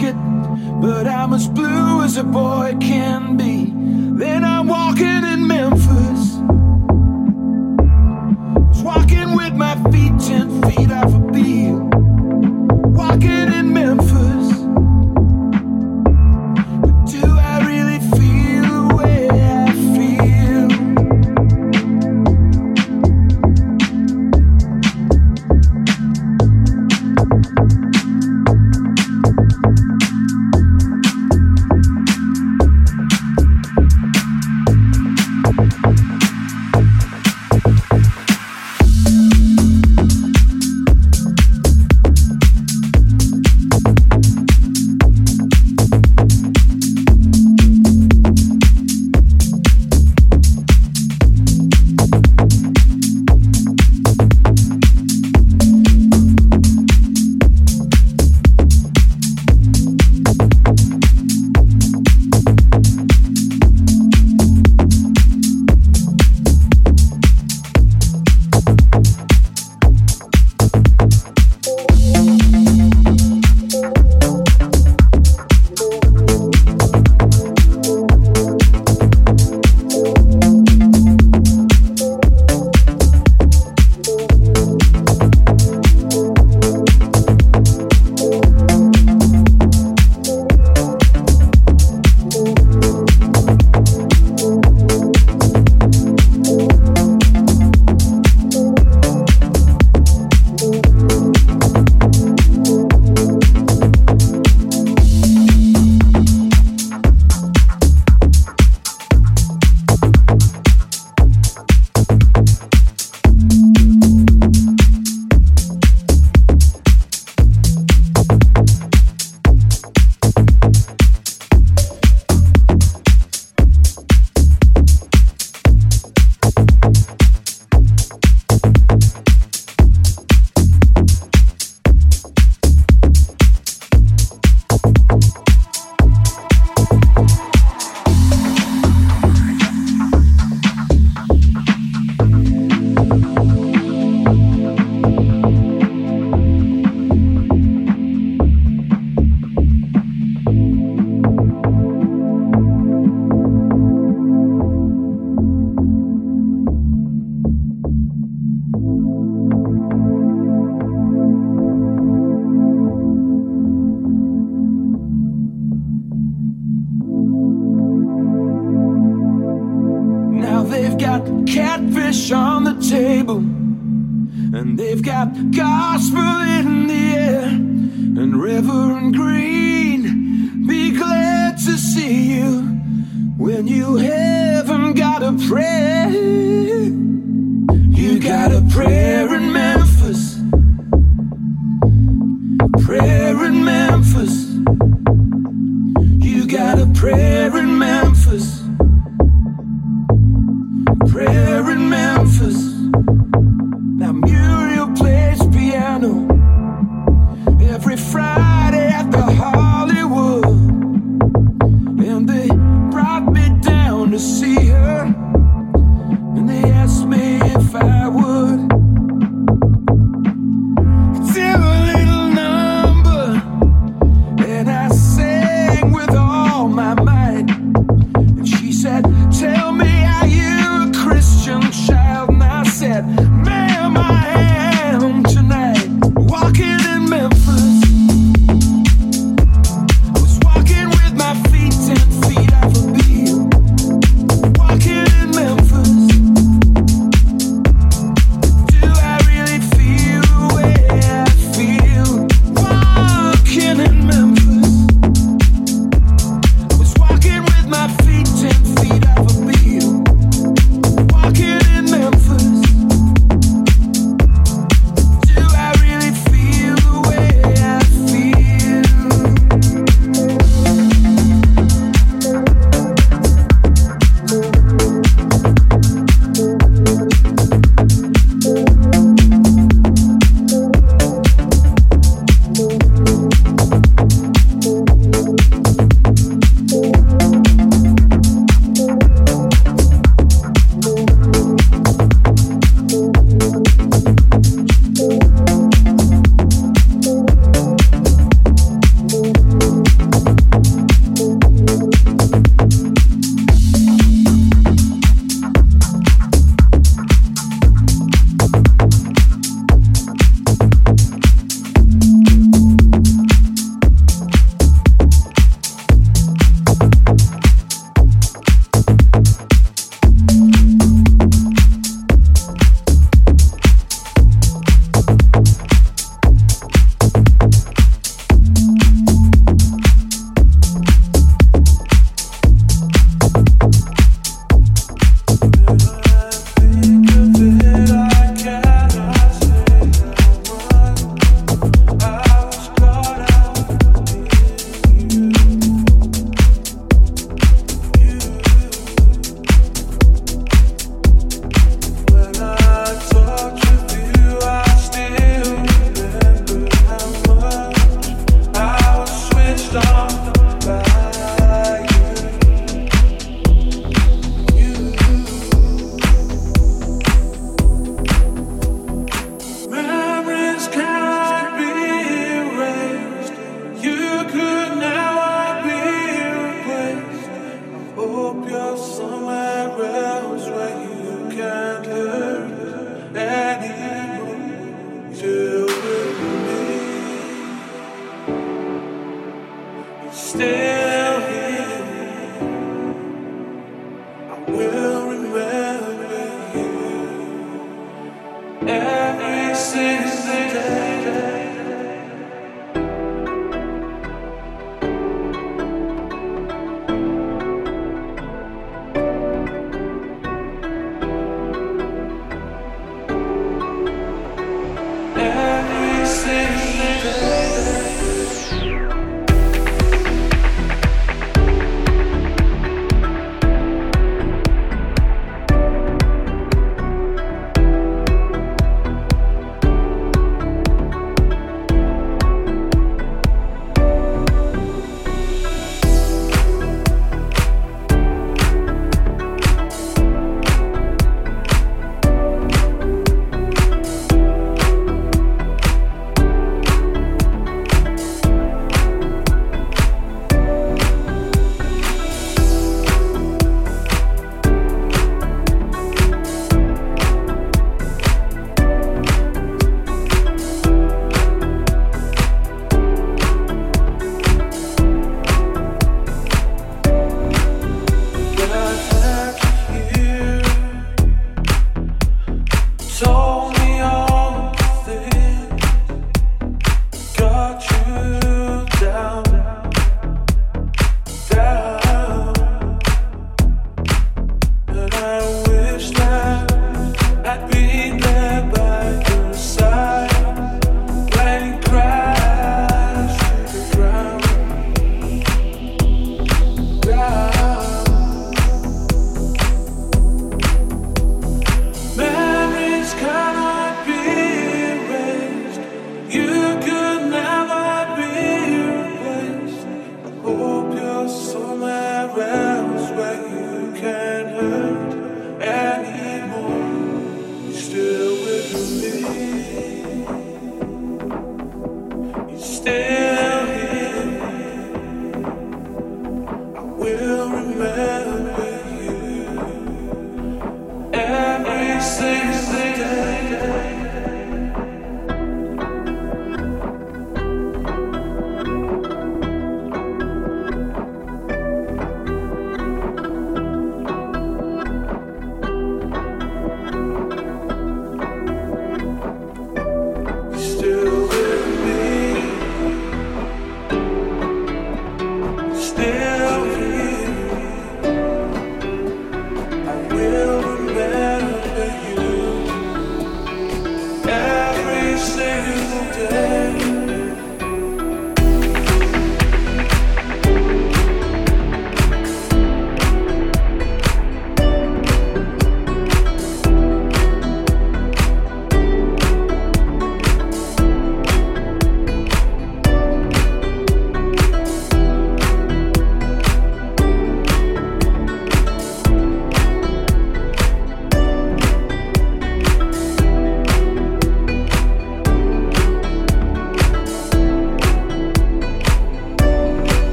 like it, but I'm as blue as a boy can be. Then I'm walking in Memphis.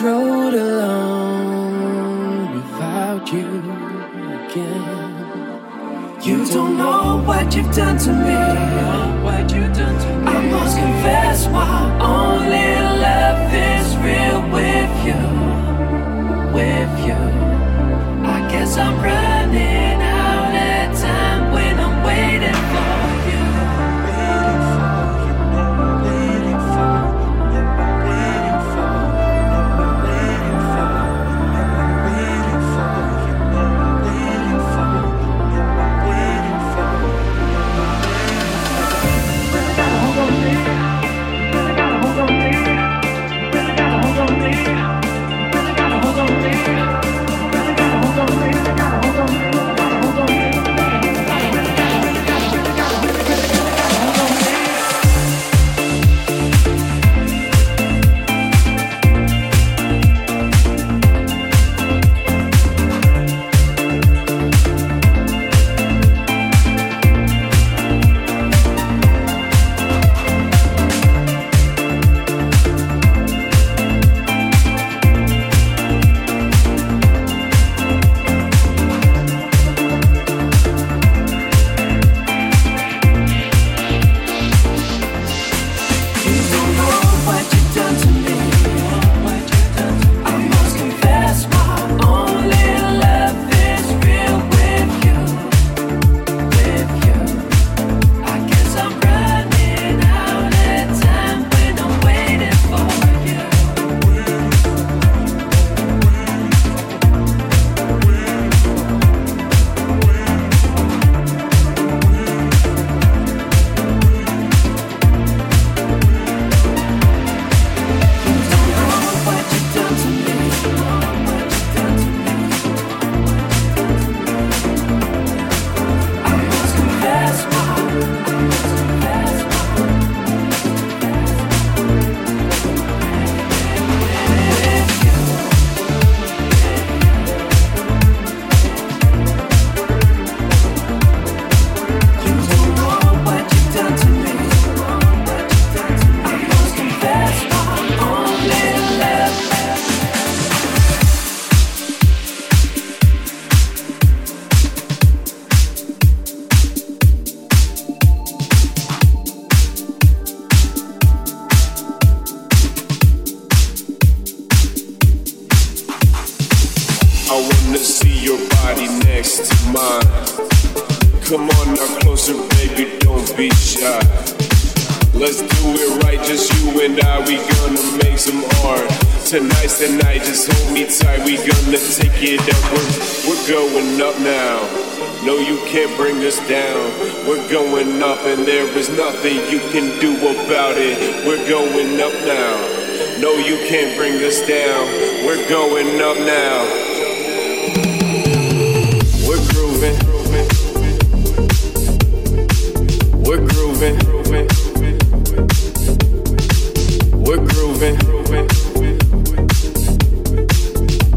roll Let's do it right, just you and I. We gonna make some art. Tonight's the night, just hold me tight. We gonna take it up. We're, we're going up now. No, you can't bring us down. We're going up, and there is nothing you can do about it. We're going up now. No, you can't bring us down. We're going up now. grooving. We're grooving.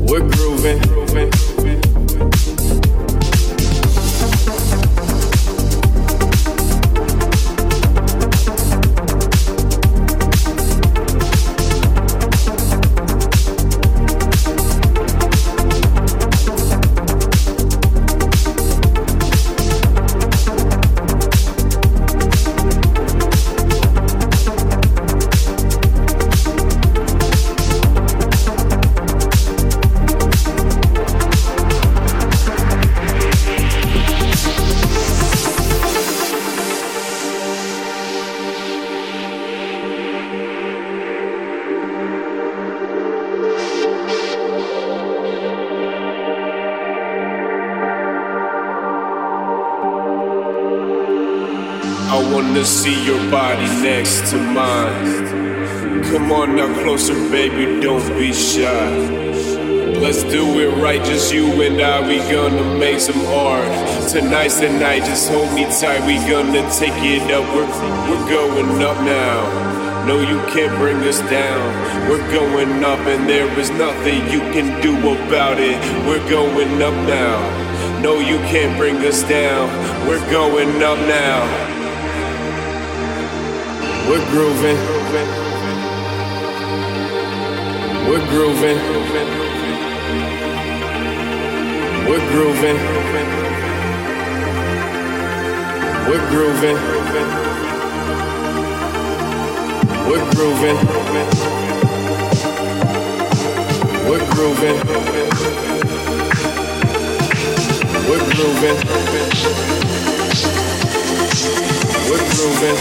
We're grooving. Nice tonight. Just hold me tight. We gonna take it up. We're we're going up now. No, you can't bring us down. We're going up, and there is nothing you can do about it. We're going up now. No, you can't bring us down. We're going up now. We're grooving. We're grooving. We're grooving. We're grooving. We're grooving. We're grooving. We're grooving. We're grooving.